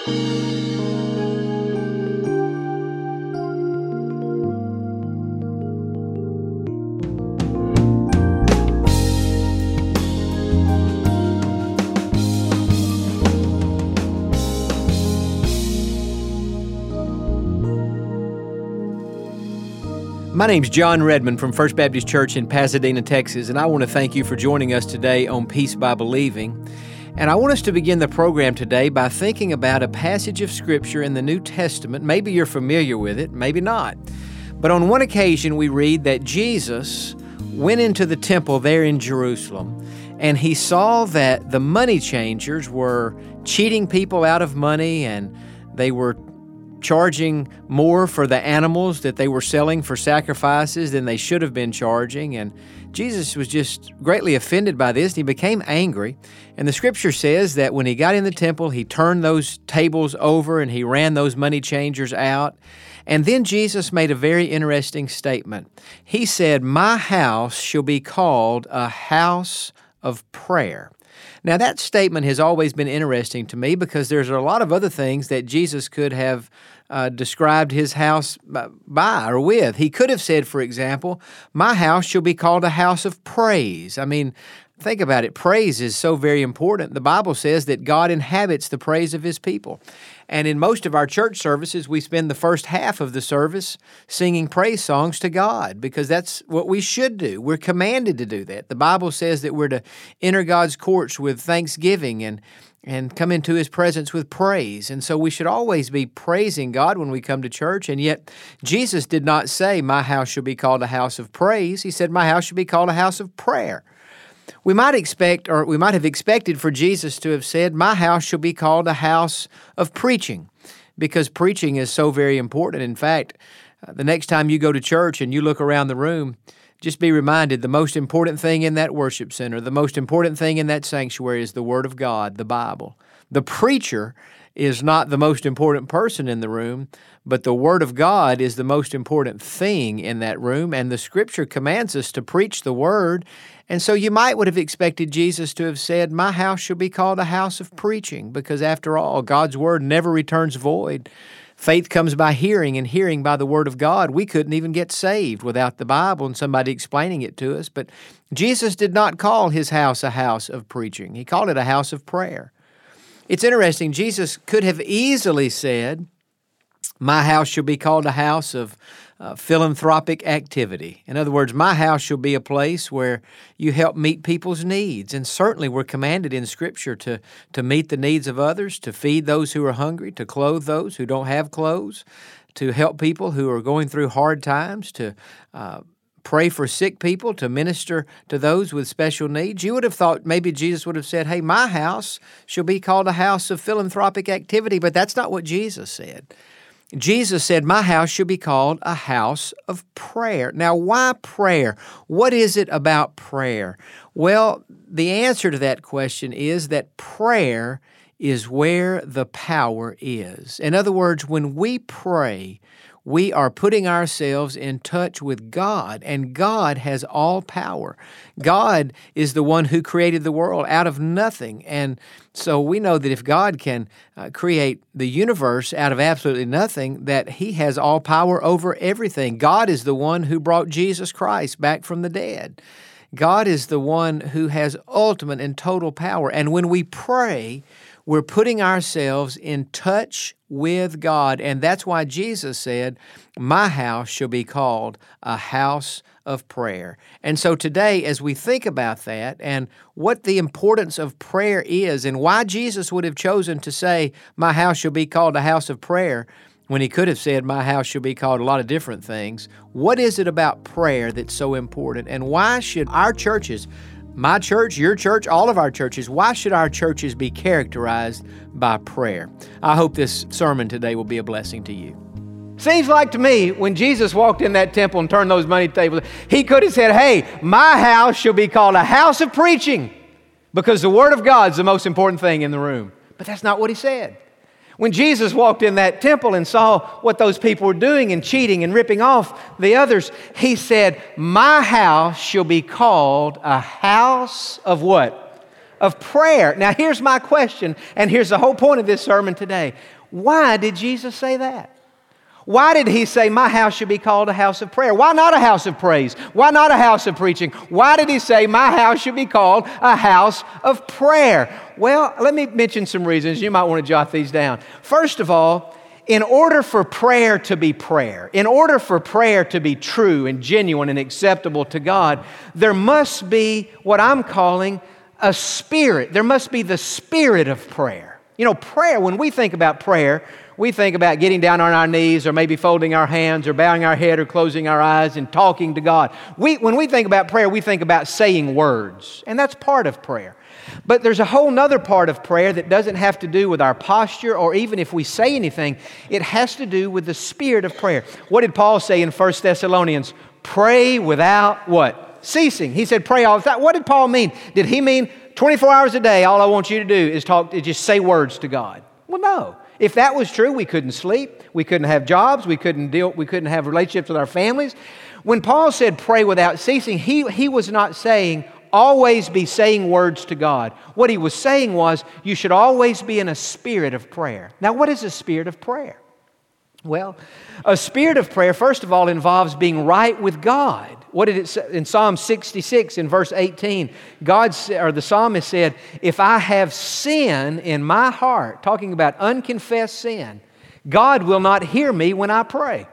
My name's Jon Redmond from First Baptist Church in Pasadena, Texas, and I want to thank you for joining us today on Peace by Believing. And I want us to begin the program today by thinking about a passage of Scripture in the New Testament. Maybe you're familiar with it, maybe not. But on one occasion, we read that Jesus went into the temple there in Jerusalem and he saw that the money changers were cheating people out of money and they were charging more for the animals that they were selling for sacrifices than they should have been charging. And Jesus was just greatly offended by this and he became angry. And the scripture says that when he got in the temple, he turned those tables over and he ran those money changers out. And then Jesus made a very interesting statement. He said, My house shall be called a house of prayer. Now, that statement has always been interesting to me because there's a lot of other things that Jesus could have uh, described his house by or with. He could have said, for example, My house shall be called a house of praise. I mean, think about it. Praise is so very important. The Bible says that God inhabits the praise of his people. And in most of our church services, we spend the first half of the service singing praise songs to God because that's what we should do. We're commanded to do that. The Bible says that we're to enter God's courts with thanksgiving and and come into his presence with praise. And so we should always be praising God when we come to church. And yet, Jesus did not say, My house shall be called a house of praise. He said, My house shall be called a house of prayer. We might expect, or we might have expected for Jesus to have said, My house shall be called a house of preaching, because preaching is so very important. In fact, uh, the next time you go to church and you look around the room, just be reminded the most important thing in that worship center, the most important thing in that sanctuary is the Word of God, the Bible. The preacher is not the most important person in the room, but the Word of God is the most important thing in that room, and the Scripture commands us to preach the Word. And so you might would have expected Jesus to have said, My house shall be called a house of preaching, because after all, God's Word never returns void. Faith comes by hearing, and hearing by the Word of God. We couldn't even get saved without the Bible and somebody explaining it to us. But Jesus did not call his house a house of preaching, he called it a house of prayer. It's interesting, Jesus could have easily said, My house shall be called a house of uh, philanthropic activity. In other words, my house shall be a place where you help meet people's needs. And certainly we're commanded in Scripture to, to meet the needs of others, to feed those who are hungry, to clothe those who don't have clothes, to help people who are going through hard times, to uh, pray for sick people, to minister to those with special needs. You would have thought maybe Jesus would have said, Hey, my house shall be called a house of philanthropic activity, but that's not what Jesus said. Jesus said, My house shall be called a house of prayer. Now, why prayer? What is it about prayer? Well, the answer to that question is that prayer is where the power is. In other words, when we pray, we are putting ourselves in touch with God, and God has all power. God is the one who created the world out of nothing. And so we know that if God can uh, create the universe out of absolutely nothing, that He has all power over everything. God is the one who brought Jesus Christ back from the dead. God is the one who has ultimate and total power. And when we pray, we're putting ourselves in touch with God. And that's why Jesus said, My house shall be called a house of prayer. And so today, as we think about that and what the importance of prayer is and why Jesus would have chosen to say, My house shall be called a house of prayer, when he could have said, My house shall be called a lot of different things. What is it about prayer that's so important? And why should our churches my church, your church, all of our churches, why should our churches be characterized by prayer? I hope this sermon today will be a blessing to you. Seems like to me when Jesus walked in that temple and turned those money tables, he could have said, Hey, my house shall be called a house of preaching because the Word of God is the most important thing in the room. But that's not what he said. When Jesus walked in that temple and saw what those people were doing and cheating and ripping off the others, he said, My house shall be called a house of what? of prayer. Now, here's my question, and here's the whole point of this sermon today. Why did Jesus say that? Why did he say, My house should be called a house of prayer? Why not a house of praise? Why not a house of preaching? Why did he say, My house should be called a house of prayer? Well, let me mention some reasons. You might want to jot these down. First of all, in order for prayer to be prayer, in order for prayer to be true and genuine and acceptable to God, there must be what I'm calling a spirit. There must be the spirit of prayer. You know, prayer, when we think about prayer, we think about getting down on our knees or maybe folding our hands or bowing our head or closing our eyes and talking to God. We, when we think about prayer, we think about saying words, and that's part of prayer. But there's a whole other part of prayer that doesn't have to do with our posture or even if we say anything. It has to do with the spirit of prayer. What did Paul say in 1 Thessalonians? Pray without what? Ceasing. He said, pray all the time. What did Paul mean? Did he mean 24 hours a day, all I want you to do is talk, is just say words to God? Well, no. If that was true, we couldn't sleep, we couldn't have jobs, we couldn't deal, we couldn't have relationships with our families. When Paul said pray without ceasing, he, he was not saying always be saying words to God. What he was saying was you should always be in a spirit of prayer. Now, what is a spirit of prayer? Well, a spirit of prayer, first of all, involves being right with God. What did it say in Psalm 66 in verse 18? God or the psalmist said, "If I have sin in my heart, talking about unconfessed sin, God will not hear me when I pray."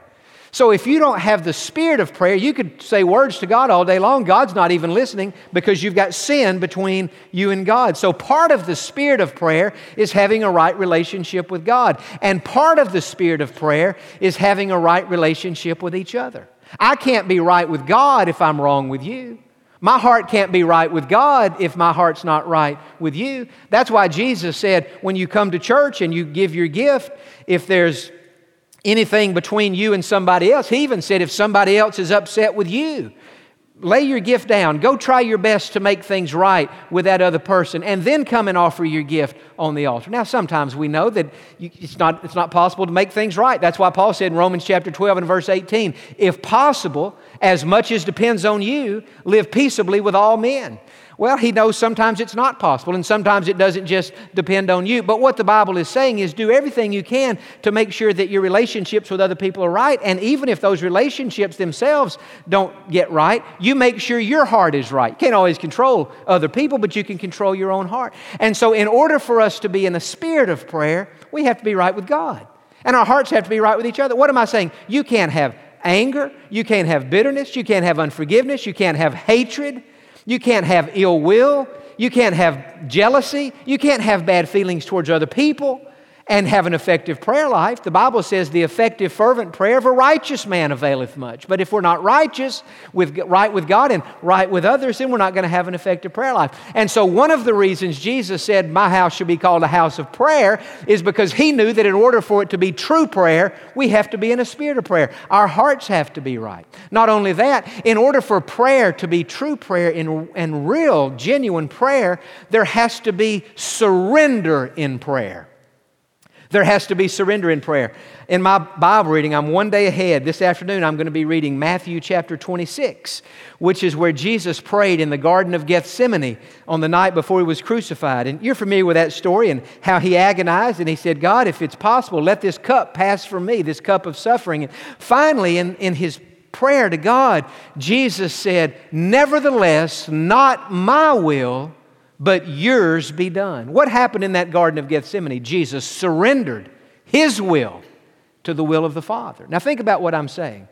So if you don't have the spirit of prayer, you could say words to God all day long. God's not even listening because you've got sin between you and God. So part of the spirit of prayer is having a right relationship with God. And part of the spirit of prayer is having a right relationship with each other. I can't be right with God if I'm wrong with you. My heart can't be right with God if my heart's not right with you. That's why Jesus said, when you come to church and you give your gift, if there's anything between you and somebody else, he even said, if somebody else is upset with you, lay your gift down. Go try your best to make things right with that other person, and then come and offer your gift on the altar. Now, sometimes we know that it's not, it's not possible to make things right. That's why Paul said in Romans chapter 12 and verse 18, if possible, as much as depends on you, live peaceably with all men. Well, he knows sometimes it's not possible, and sometimes it doesn't just depend on you. But what the Bible is saying is do everything you can to make sure that your relationships with other people are right. And even if those relationships themselves don't get right, you make sure your heart is right. You can't always control other people, but you can control your own heart. And so, in order for us to be in a spirit of prayer, we have to be right with God. And our hearts have to be right with each other. What am I saying? You can't have anger, you can't have bitterness, you can't have unforgiveness, you can't have hatred. You can't have ill will. You can't have jealousy. You can't have bad feelings towards other people and have an effective prayer life. The Bible says the effective, fervent prayer of a righteous man availeth much. But if we're not righteous, with, right with God and right with others, then we're not going to have an effective prayer life. And so, one of the reasons Jesus said, My house should be called a house of prayer, is because he knew that in order for it to be true prayer, we have to be in a spirit of prayer. Our hearts have to be right. Not only that, in order for prayer to be true prayer and, and real, genuine prayer, there has to be surrender in prayer. There has to be surrender in prayer. In my Bible reading, I'm one day ahead. This afternoon, I'm going to be reading Matthew chapter 26, which is where Jesus prayed in the Garden of Gethsemane on the night before he was crucified. And you're familiar with that story and how he agonized and he said, God, if it's possible, let this cup pass from me, this cup of suffering. And finally, in, in his prayer to God, Jesus said, Nevertheless, not my will but yours be done. What happened in that Garden of Gethsemane? Jesus surrendered his will to the will of the Father. Now, think about what I'm saying.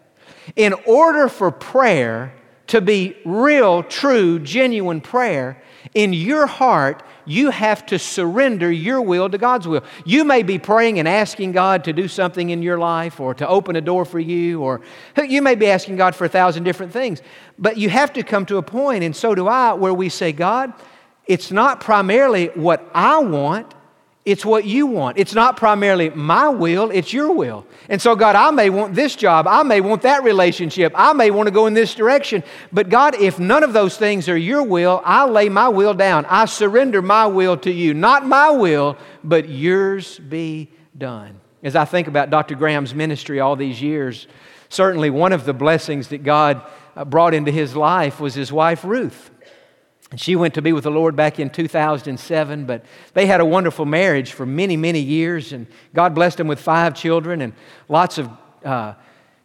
In order for prayer to be real, true, genuine prayer, in your heart, you have to surrender your will to God's will. You may be praying and asking God to do something in your life or to open a door for you, or you may be asking God for a thousand different things. But you have to come to a point, and so do I, where we say, God, it's not primarily what I want, it's what you want. It's not primarily my will, it's your will. And so, God, I may want this job, I may want that relationship, I may want to go in this direction. But, God, if none of those things are your will, I lay my will down. I surrender my will to you. Not my will, but yours be done. As I think about Dr. Graham's ministry all these years, certainly one of the blessings that God uh, brought into his life was his wife, Ruth. She went to be with the Lord back in 2007, but they had a wonderful marriage for many, many years, and God blessed them with five children and lots of uh,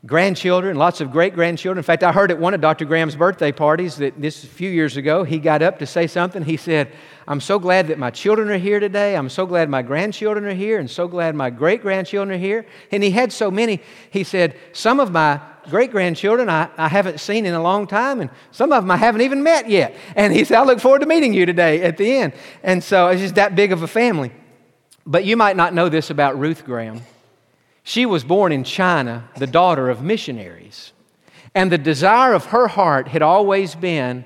grandchildren, lots of great grandchildren. In fact, I heard at one of Dr. Graham's birthday parties that this a few years ago, he got up to say something. He said, I'm so glad that my children are here today. I'm so glad my grandchildren are here, and so glad my great grandchildren are here. And he had so many. He said, Some of my great grandchildren I, I haven't seen in a long time, and some of them I haven't even met yet. And he said, I look forward to meeting you today at the end. And so it's just that big of a family. But you might not know this about Ruth Graham. She was born in China, the daughter of missionaries. And the desire of her heart had always been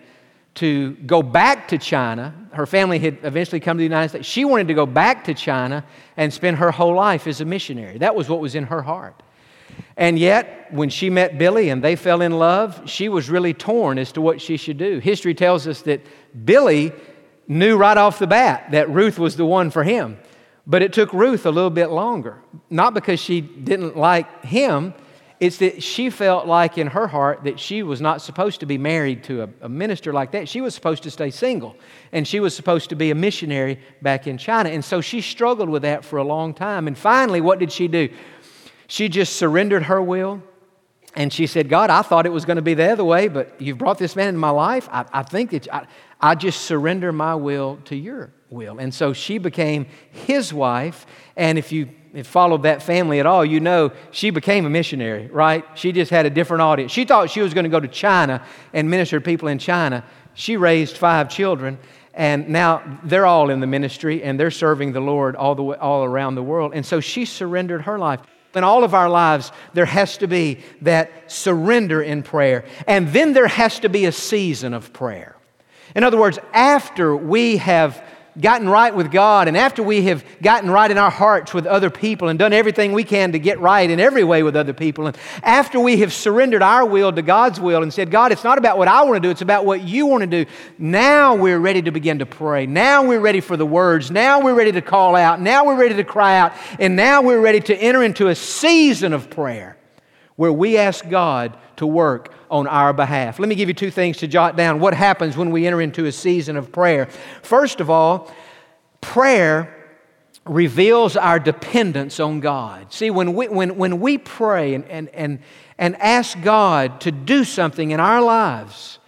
to go back to China. Her family had eventually come to the United States. She wanted to go back to China and spend her whole life as a missionary. That was what was in her heart. And yet, when she met Billy and they fell in love, she was really torn as to what she should do. History tells us that Billy knew right off the bat that Ruth was the one for him. But it took Ruth a little bit longer. Not because she didn't like him, it's that she felt like in her heart that she was not supposed to be married to a, a, minister like that. She was supposed to stay single. And she was supposed to be a missionary back in China. And so she struggled with that for a long time. And finally, what did she do? She just surrendered her will. And she said, God, I thought it was going to be the other way, but you've brought this man into my life. I, I think that I, I just surrender my will to your will. And so she became his wife. And if you followed that family at all, you know she became a missionary, right? She just had a different audience. She thought she was going to go to China and minister to people in China. She raised five children, and now they're all in the ministry and they're serving the Lord all, the way, all around the world. And so she surrendered her life. In all of our lives, there has to be that surrender in prayer. And then there has to be a season of prayer. In other words, after we have gotten right with God and after we have gotten right in our hearts with other people and done everything we can to get right in every way with other people, and after we have surrendered our will to God's will and said, God, it's not about what I want to do, it's about what you want to do, now we're ready to begin to pray. Now we're ready for the words. Now we're ready to call out. Now we're ready to cry out. And now we're ready to enter into a season of prayer where we ask God to work on our behalf. Let me give you two things to jot down. What happens when we enter into a season of prayer? First of all, prayer reveals our dependence on God. See, when we, when, when we pray and, and, and, and ask God to do something in our lives,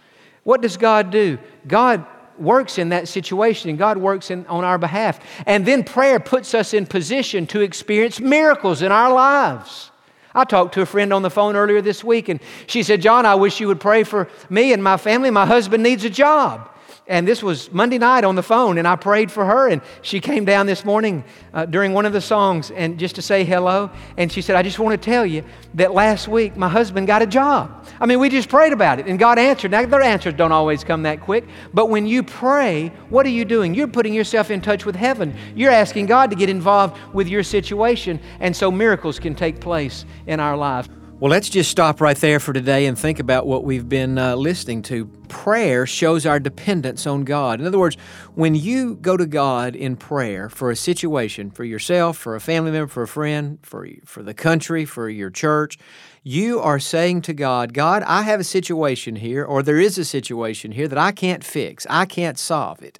what does God do? God works in that situation and God works in, on our behalf. And then prayer puts us in position to experience miracles in our lives. I talked to a friend on the phone earlier this week, and she said, Jon, I wish you would pray for me and my family. My husband needs a job. And this was Monday night on the phone, and I prayed for her. And she came down this morning uh, during one of the songs and just to say hello. And she said, I just want to tell you that last week my husband got a job. I mean, we just prayed about it, and God answered. Now, their answers don't always come that quick, but when you pray, what are you doing? You're putting yourself in touch with heaven. You're asking God to get involved with your situation, and so miracles can take place in our lives. Well, let's just stop right there for today and think about what we've been uh, listening to. Prayer shows our dependence on God. In other words, when you go to God in prayer for a situation, for yourself, for a family member, for a friend, for, for the country, for your church, you are saying to God, God, I have a situation here, or there is a situation here that I can't fix, I can't solve it.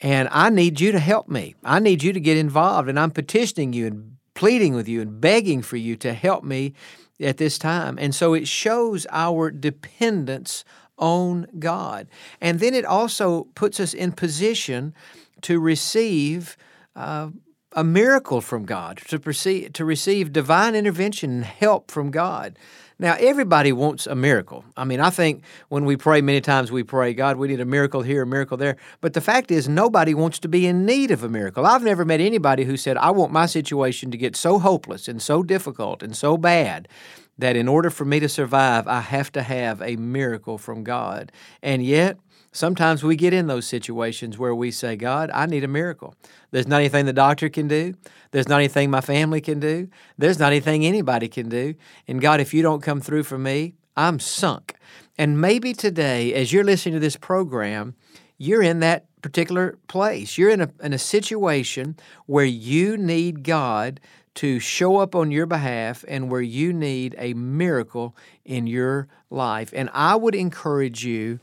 And I need you to help me. I need you to get involved. And I'm petitioning you and pleading with you and begging for you to help me at this time. And so it shows our dependence on God. And then it also puts us in position to receive uh, a miracle from God, to, perceive, to receive divine intervention and help from God. Now, everybody wants a miracle. I mean, I think when we pray, many times we pray, God, we need a miracle here, a miracle there. But the fact is, nobody wants to be in need of a miracle. I've never met anybody who said, I want my situation to get so hopeless and so difficult and so bad that in order for me to survive, I have to have a miracle from God. And yet, Sometimes we get in those situations where we say, God, I need a miracle. There's not anything the doctor can do. There's not anything my family can do. There's not anything anybody can do. And God, if you don't come through for me, I'm sunk. And maybe today, as you're listening to this program, you're in that particular place. You're in a, in a situation where you need God to show up on your behalf and where you need a miracle in your life. And I would encourage you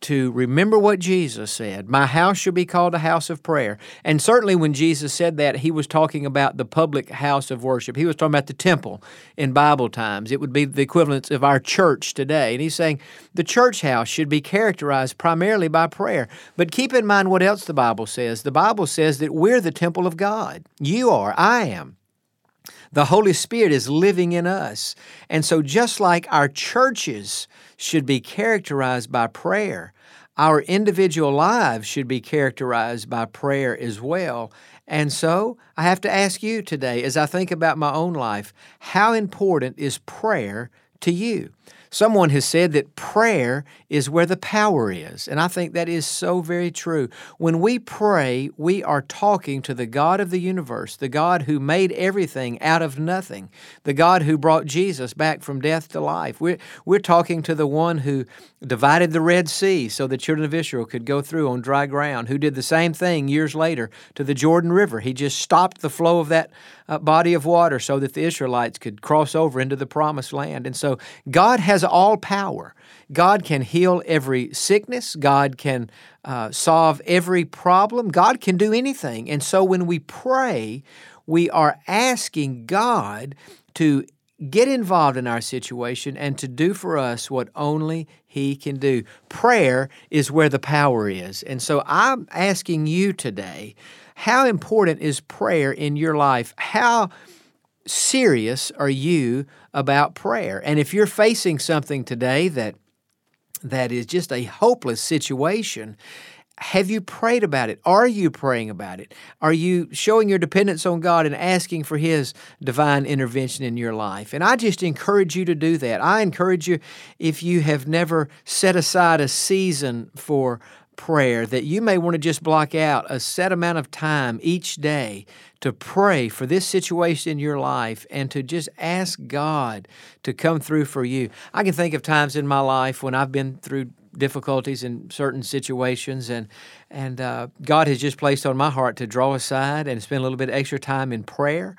to remember what Jesus said My house shall be called a house of prayer. And certainly when Jesus said that, he was talking about the public house of worship. He was talking about the temple in Bible times. It would be the equivalent of our church today. And he's saying the church house should be characterized primarily by prayer. But keep in mind what else the Bible says. The Bible says that we're the temple of God. You are, I am. The Holy Spirit is living in us. And so, just like our churches should be characterized by prayer, our individual lives should be characterized by prayer as well. And so, I have to ask you today, as I think about my own life, how important is prayer to you? Someone has said that prayer is where the power is. And I think that is so very true. When we pray, we are talking to the God of the universe, the God who made everything out of nothing, the God who brought Jesus back from death to life. We're, we're talking to the one who divided the Red Sea so the children of Israel could go through on dry ground, who did the same thing years later to the Jordan River. He just stopped the flow of that uh, body of water so that the Israelites could cross over into the promised land. And so God has all power. God can heal every sickness. God can uh, solve every problem. God can do anything. And so when we pray, we are asking God to get involved in our situation and to do for us what only He can do. Prayer is where the power is. And so I'm asking you today how important is prayer in your life? How serious are you about prayer? And if you're facing something today that that is just a hopeless situation, have you prayed about it? Are you praying about it? Are you showing your dependence on God and asking for His divine intervention in your life? And I just encourage you to do that. I encourage you, if you have never set aside a season for prayer that you may want to just block out a set amount of time each day to pray for this situation in your life and to just ask God to come through for you. I can think of times in my life when I've been through difficulties in certain situations and and uh, God has just placed on my heart to draw aside and spend a little bit extra time in prayer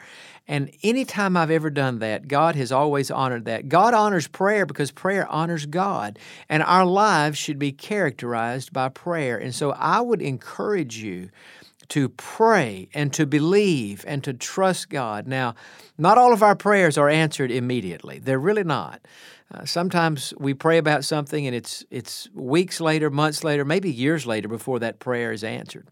and anytime I've ever done that, God has always honored that. God honors prayer because prayer honors God. And our lives should be characterized by prayer. And so I would encourage you to pray and to believe and to trust God. Now, not all of our prayers are answered immediately, they're really not. Uh, sometimes we pray about something and it's it's weeks later, months later, maybe years later before that prayer is answered.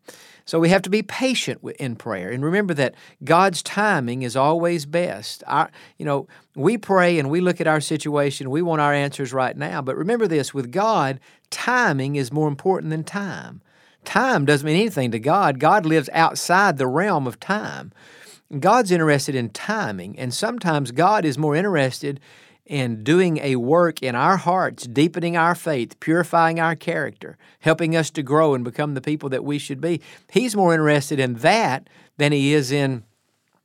So we have to be patient in prayer and remember that God's timing is always best. Our, you know, we pray and we look at our situation, we want our answers right now, but remember this with God, timing is more important than time. Time doesn't mean anything to God. God lives outside the realm of time. God's interested in timing, and sometimes God is more interested in doing a work in our hearts, deepening our faith, purifying our character, helping us to grow and become the people that we should be. He's more interested in that than he is in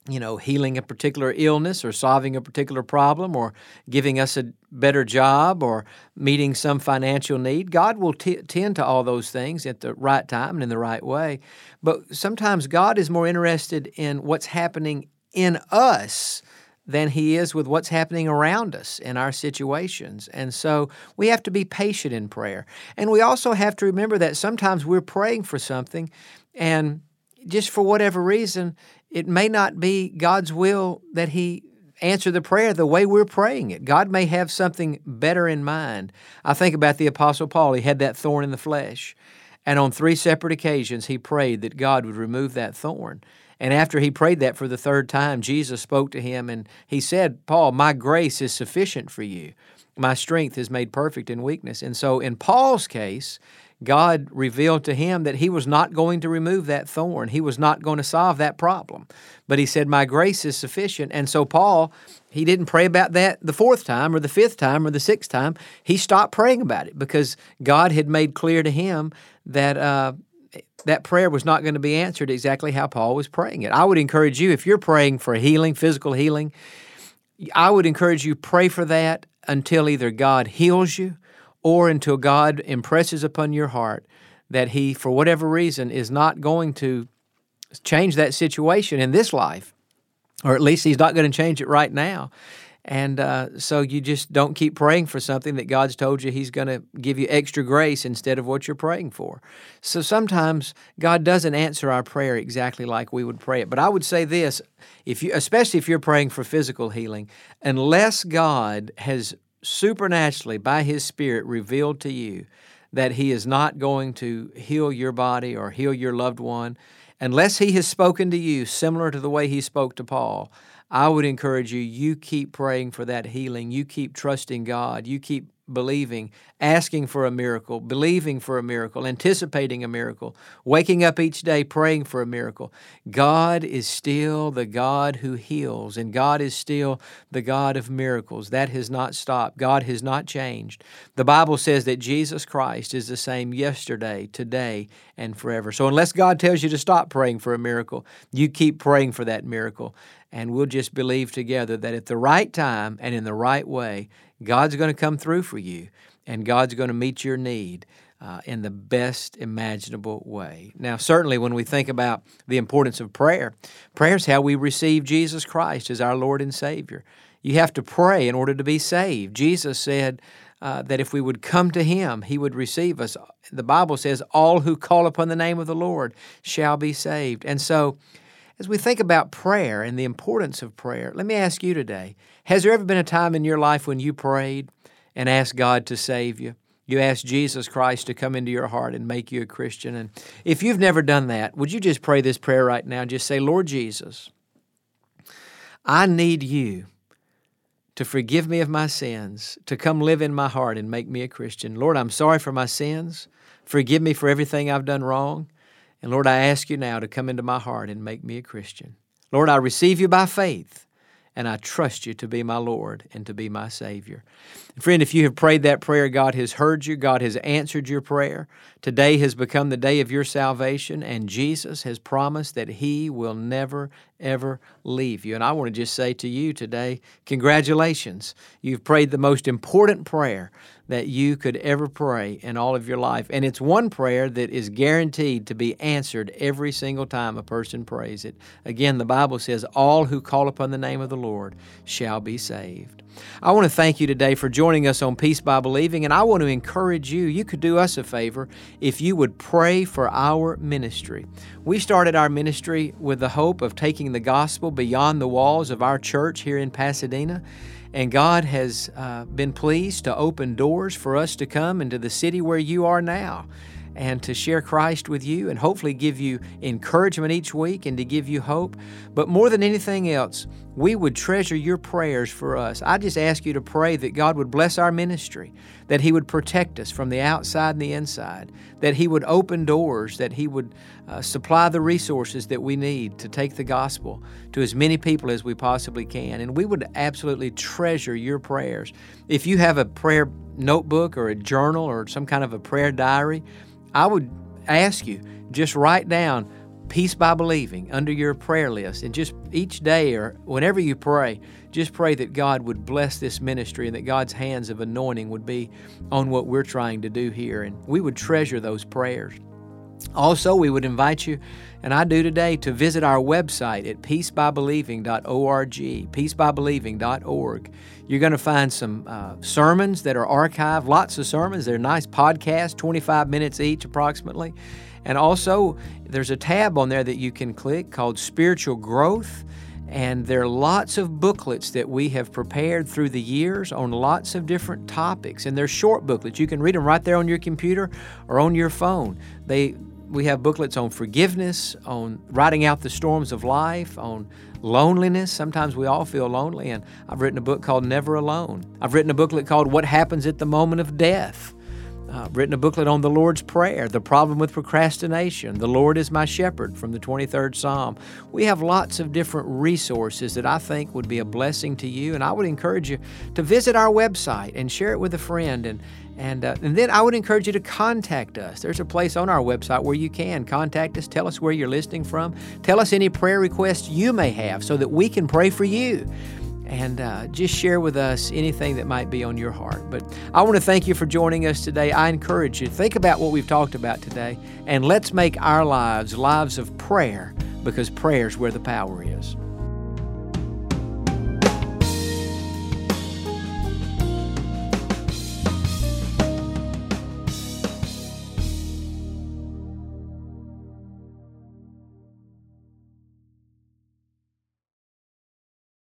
you know, healing a particular illness or solving a particular problem or giving us a better job or meeting some financial need. God will t- tend to all those things at the right time and in the right way. But sometimes God is more interested in what's happening in us than he is with what's happening around us in our situations. And so we have to be patient in prayer. And we also have to remember that sometimes we're praying for something and just for whatever reason, it may not be God's will that he answer the prayer the way we're praying it. God may have something better in mind. I think about the Apostle Paul. He had that thorn in the flesh. And on three separate occasions, he prayed that God would remove that thorn. And after he prayed that for the third time, Jesus spoke to him and he said, Paul, my grace is sufficient for you. My strength is made perfect in weakness. And so in Paul's case, God revealed to him that he was not going to remove that thorn. He was not going to solve that problem. But he said, My grace is sufficient. And so Paul, he didn't pray about that the fourth time or the fifth time or the sixth time. He stopped praying about it because God had made clear to him that uh, that prayer was not going to be answered exactly how Paul was praying it. I would encourage you, if you're praying for healing, physical healing, I would encourage you pray for that until either God heals you or until God impresses upon your heart that He, for whatever reason, is not going to change that situation in this life, or at least He's not going to change it right now. And uh, so you just don't keep praying for something that God's told you He's going to give you extra grace instead of what you're praying for. So sometimes God doesn't answer our prayer exactly like we would pray it. But I would say this, if you, especially if you're praying for physical healing, unless God has supernaturally by His Spirit revealed to you that He is not going to heal your body or heal your loved one, unless He has spoken to you similar to the way He spoke to Paul I would encourage you, you keep praying for that healing. You keep trusting God. You keep believing, asking for a miracle, believing for a miracle, anticipating a miracle, waking up each day praying for a miracle. God is still the God who heals, and God is still the God of miracles. That has not stopped. God has not changed. The Bible says that Jesus Christ is the same yesterday, today, and forever. So unless God tells you to stop praying for a miracle, you keep praying for that miracle. And we'll just believe together that at the right time and in the right way, God's going to come through for you and God's going to meet your need. Uh, in the best imaginable way. Now, certainly, when we think about the importance of prayer, prayer is how we receive Jesus Christ as our Lord and Savior. You have to pray in order to be saved. Jesus said uh, that if we would come to Him, He would receive us. The Bible says, All who call upon the name of the Lord shall be saved. And so, as we think about prayer and the importance of prayer, let me ask you today Has there ever been a time in your life when you prayed and asked God to save you? You asked Jesus Christ to come into your heart and make you a Christian. And if you've never done that, would you just pray this prayer right now? Just say, Lord Jesus, I need you to forgive me of my sins, to come live in my heart and make me a Christian. Lord, I'm sorry for my sins. Forgive me for everything I've done wrong. And Lord, I ask you now to come into my heart and make me a Christian. Lord, I receive you by faith and I trust you to be my Lord and to be my Savior. Friend, if you have prayed that prayer, God has heard you, God has answered your prayer. Today has become the day of your salvation, and Jesus has promised that He will never, ever leave you. And I want to just say to you today, congratulations. You've prayed the most important prayer that you could ever pray in all of your life. And it's one prayer that is guaranteed to be answered every single time a person prays it. Again, the Bible says, All who call upon the name of the Lord shall be saved. I want to thank you today for joining us on Peace by Believing, and I want to encourage you. You could do us a favor if you would pray for our ministry. We started our ministry with the hope of taking the gospel beyond the walls of our church here in Pasadena. And God has uh, been pleased to open doors for us to come into the city where you are now and to share Christ with you and hopefully give you encouragement each week and to give you hope. But more than anything else, we would treasure your prayers for us. I just ask you to pray that God would bless our ministry, that He would protect us from the outside and the inside, that He would open doors, that He would uh, supply the resources that we need to take the gospel to as many people as we possibly can. And we would absolutely treasure your prayers. If you have a prayer notebook or a journal or some kind of a prayer diary, I would ask you just write down Peace by Believing under your prayer list. And just each day or whenever you pray, just pray that God would bless this ministry and that God's hands of anointing would be on what we're trying to do here. And we would treasure those prayers. Also, we would invite you, and I do today, to visit our website at peacebybelieving.org, peacebybelieving.org. You're going to find some uh, sermons that are archived, lots of sermons. They're nice podcasts, 25 minutes each approximately. And also, there's a tab on there that you can click called Spiritual Growth. And there are lots of booklets that we have prepared through the years on lots of different topics. And they're short booklets. You can read them right there on your computer or on your phone. They we have booklets on forgiveness, on riding out the storms of life, on loneliness. Sometimes we all feel lonely, and I've written a book called Never Alone. I've written a booklet called What Happens at the Moment of Death. Uh, written a booklet on the Lord's Prayer, the problem with procrastination, the Lord is my shepherd from the 23rd Psalm. We have lots of different resources that I think would be a blessing to you, and I would encourage you to visit our website and share it with a friend and and, uh, and then I would encourage you to contact us. There's a place on our website where you can contact us, tell us where you're listening from, tell us any prayer requests you may have so that we can pray for you. And uh, just share with us anything that might be on your heart. But I want to thank you for joining us today. I encourage you think about what we've talked about today and let's make our lives lives of prayer because prayer is where the power is.